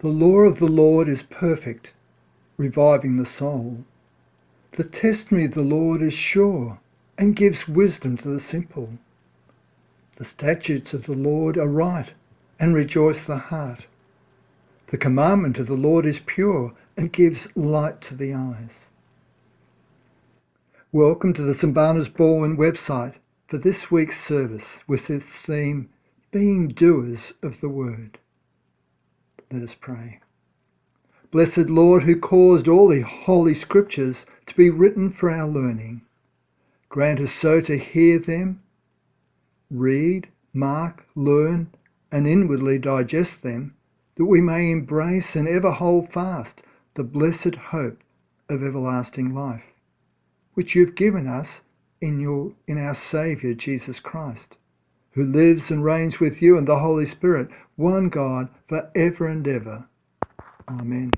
The law of the Lord is perfect, reviving the soul. The testimony of the Lord is sure and gives wisdom to the simple. The statutes of the Lord are right and rejoice the heart. The commandment of the Lord is pure and gives light to the eyes. Welcome to the St Barnabas Baldwin website for this week's service with its theme, Being Doers of the Word. Let us pray. Blessed Lord, who caused all the holy scriptures to be written for our learning, grant us so to hear them, read, mark, learn, and inwardly digest them, that we may embrace and ever hold fast the blessed hope of everlasting life, which you have given us in, your, in our Saviour Jesus Christ who lives and reigns with you and the Holy Spirit, one God, for ever and ever. Amen.